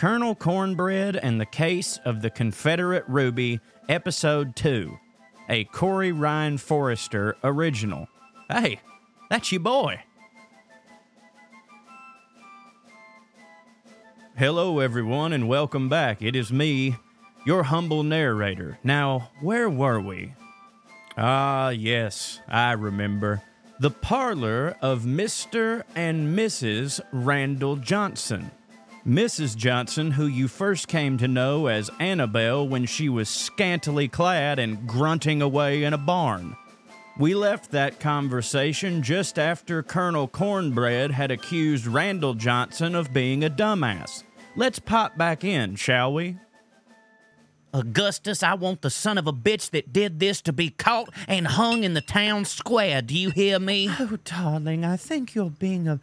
Colonel Cornbread and the Case of the Confederate Ruby, Episode 2, a Corey Ryan Forrester original. Hey, that's your boy. Hello, everyone, and welcome back. It is me, your humble narrator. Now, where were we? Ah, yes, I remember. The parlor of Mr. and Mrs. Randall Johnson. Mrs. Johnson, who you first came to know as Annabelle when she was scantily clad and grunting away in a barn. We left that conversation just after Colonel Cornbread had accused Randall Johnson of being a dumbass. Let's pop back in, shall we? Augustus, I want the son of a bitch that did this to be caught and hung in the town square. Do you hear me? Oh, darling, I think you're being a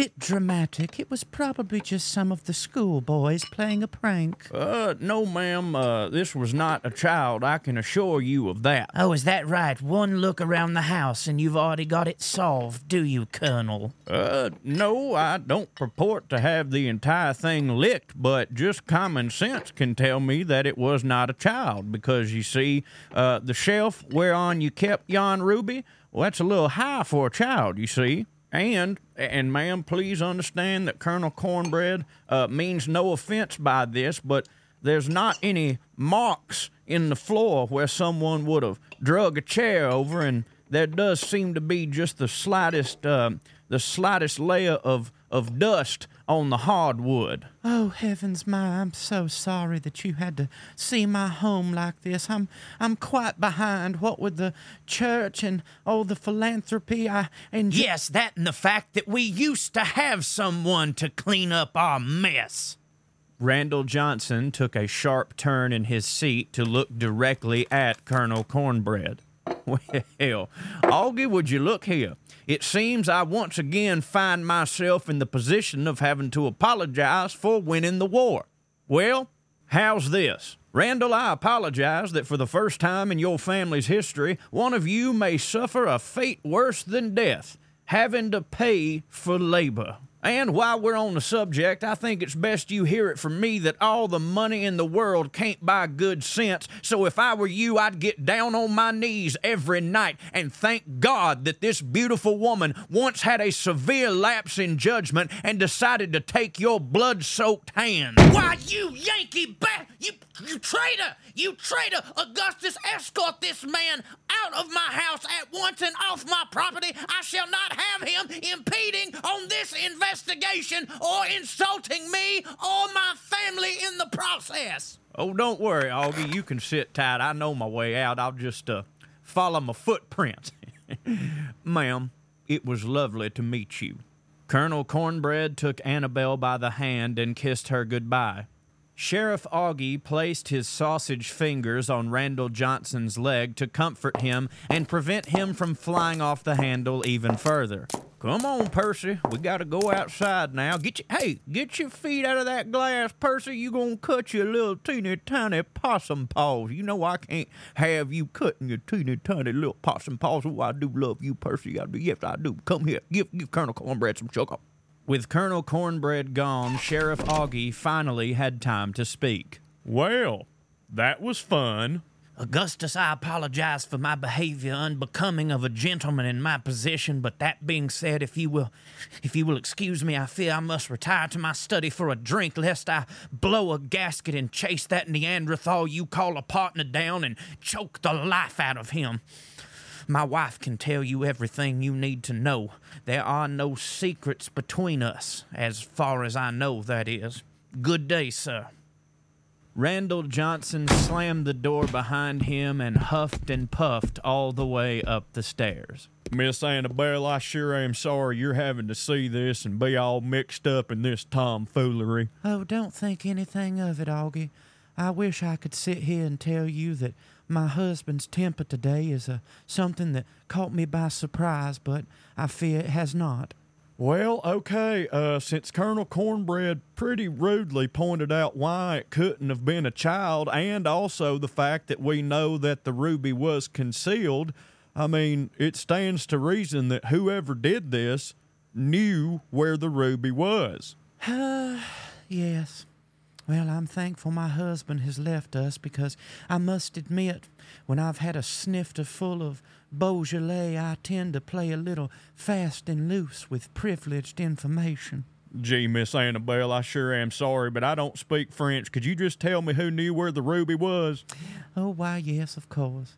bit dramatic. It was probably just some of the schoolboys playing a prank. Uh, no, ma'am. Uh, this was not a child. I can assure you of that. Oh, is that right? One look around the house and you've already got it solved, do you, Colonel? Uh, no, I don't purport to have the entire thing licked, but just common sense can tell me that it was not a child because you see, uh, the shelf whereon you kept yon ruby, well, that's a little high for a child, you see. And, and ma'am, please understand that Colonel Cornbread uh, means no offense by this, but there's not any marks in the floor where someone would have drug a chair over, and there does seem to be just the slightest, uh, the slightest layer of, of dust on the hardwood. Oh, heavens, my, I'm so sorry that you had to see my home like this. I'm I'm quite behind. What with the church and all the philanthropy I and Yes, that and the fact that we used to have someone to clean up our mess. Randall Johnson took a sharp turn in his seat to look directly at Colonel Cornbread. Well, Auggie, would you look here? It seems I once again find myself in the position of having to apologize for winning the war. Well, how's this? Randall, I apologize that for the first time in your family's history, one of you may suffer a fate worse than death, having to pay for labor. And while we're on the subject, I think it's best you hear it from me that all the money in the world can't buy good sense. So if I were you, I'd get down on my knees every night and thank God that this beautiful woman once had a severe lapse in judgment and decided to take your blood soaked hand. Why, you Yankee bat! You, you traitor! You traitor! Augustus, escort this man out of my house at once and off my property. I shall not have him impeding on this investigation or insulting me or my family in the process. Oh, don't worry, Auggie. You can sit tight. I know my way out. I'll just uh, follow my footprints. Ma'am, it was lovely to meet you. Colonel Cornbread took Annabelle by the hand and kissed her goodbye. Sheriff Auggie placed his sausage fingers on Randall Johnson's leg to comfort him and prevent him from flying off the handle even further. Come on, Percy. We gotta go outside now. Get your hey, get your feet out of that glass, Percy. You gonna cut your little teeny tiny possum paws. You know I can't have you cutting your teeny tiny little possum paws. Oh, I do love you, Percy. I do. Yes, I do. Come here. Give give Colonel Cornbread some sugar. With Colonel Cornbread gone, Sheriff Auggie finally had time to speak. Well, that was fun. Augustus, I apologize for my behavior unbecoming of a gentleman in my position, but that being said, if you will if you will excuse me, I fear I must retire to my study for a drink, lest I blow a gasket and chase that Neanderthal you call a partner down and choke the life out of him. My wife can tell you everything you need to know. There are no secrets between us, as far as I know, that is. Good day, sir. Randall Johnson slammed the door behind him and huffed and puffed all the way up the stairs. Miss Annabelle, I sure am sorry you're having to see this and be all mixed up in this tomfoolery. Oh, don't think anything of it, Auggie. I wish I could sit here and tell you that my husband's temper today is a something that caught me by surprise, but I fear it has not. Well, okay, uh, since Colonel Cornbread pretty rudely pointed out why it couldn't have been a child, and also the fact that we know that the ruby was concealed, I mean, it stands to reason that whoever did this knew where the ruby was. yes. Well, I'm thankful my husband has left us because I must admit, when I've had a snifter full of Beaujolais, I tend to play a little fast and loose with privileged information. Gee, Miss Annabelle, I sure am sorry, but I don't speak French. Could you just tell me who knew where the ruby was? Oh, why, yes, of course.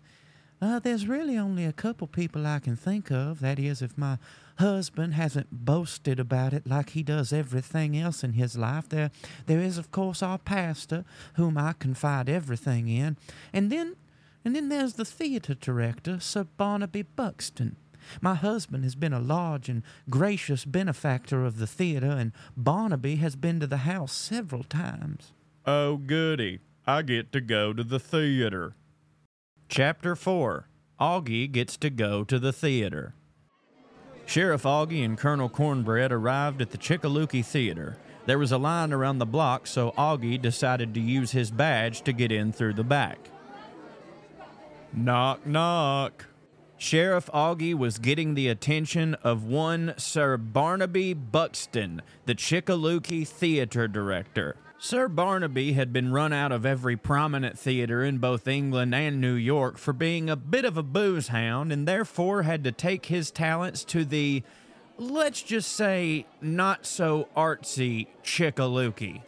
Uh, there's really only a couple people I can think of. That is, if my husband hasn't boasted about it like he does everything else in his life. There, there is, of course, our pastor, whom I confide everything in, and then, and then there's the theater director, Sir Barnaby Buxton. My husband has been a large and gracious benefactor of the theater, and Barnaby has been to the house several times. Oh, goody. I get to go to the theater. Chapter 4 Auggie gets to go to the theater. Sheriff Auggie and Colonel Cornbread arrived at the Chickaluki Theater. There was a line around the block, so Auggie decided to use his badge to get in through the back. Knock, knock. Sheriff Auggie was getting the attention of one Sir Barnaby Buxton, the Chickaluki theater director. Sir Barnaby had been run out of every prominent theater in both England and New York for being a bit of a booze hound and therefore had to take his talents to the, let's just say, not so artsy Chickaluki.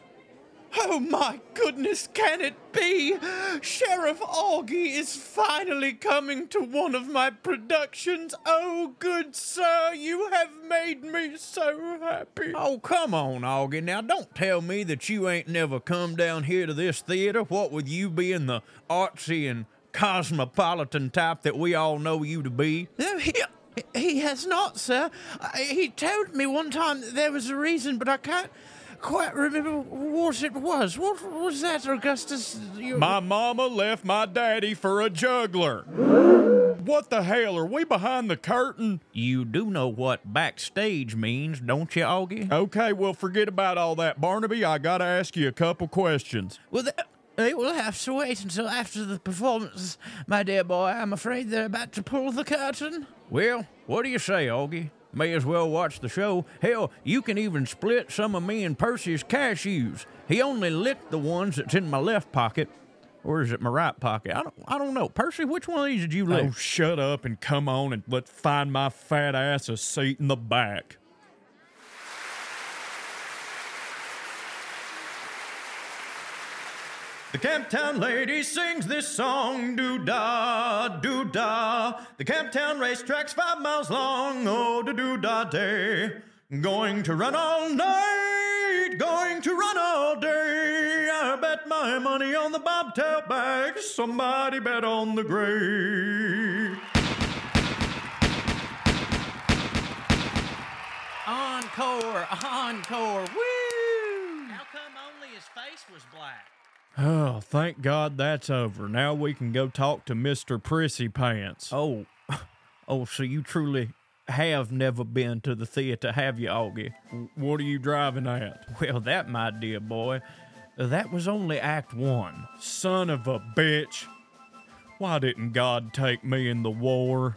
Oh my goodness, can it be? Sheriff Auggie is finally coming to one of my productions. Oh, good sir, you have made me so happy. Oh, come on, Auggie. Now, don't tell me that you ain't never come down here to this theater, what with you being the artsy and cosmopolitan type that we all know you to be. No, he, he has not, sir. He told me one time that there was a reason, but I can't quite remember what it was. What was that, Augustus? You- My mama left my daddy for a juggler. What the hell? Are we behind the curtain? You do know what backstage means, don't you, Auggie? Okay, well, forget about all that, Barnaby. I gotta ask you a couple questions. Well, th- they will have to wait until after the performance, my dear boy. I'm afraid they're about to pull the curtain. Well, what do you say, Auggie? May as well watch the show. Hell, you can even split some of me and Percy's cashews. He only licked the ones that's in my left pocket. Or is it my right pocket? I don't I don't know. Percy, which one of these did you oh, lick? Oh, shut up and come on and let's find my fat ass a seat in the back. The Camptown lady sings this song, doo da, doo da. The Camptown racetrack's five miles long, oh, da doo da day. Going to run all night, going to run all day. I bet my money on the bobtail bag. Somebody bet on the gray. Encore, encore, woo! How come only his face was black? Oh, thank God that's over. Now we can go talk to Mr. Prissy Pants. Oh, oh, so you truly have never been to the theater, have you, Auggie? What are you driving at? Well, that, my dear boy, that was only Act One. Son of a bitch. Why didn't God take me in the war?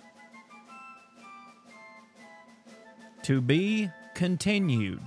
To be continued.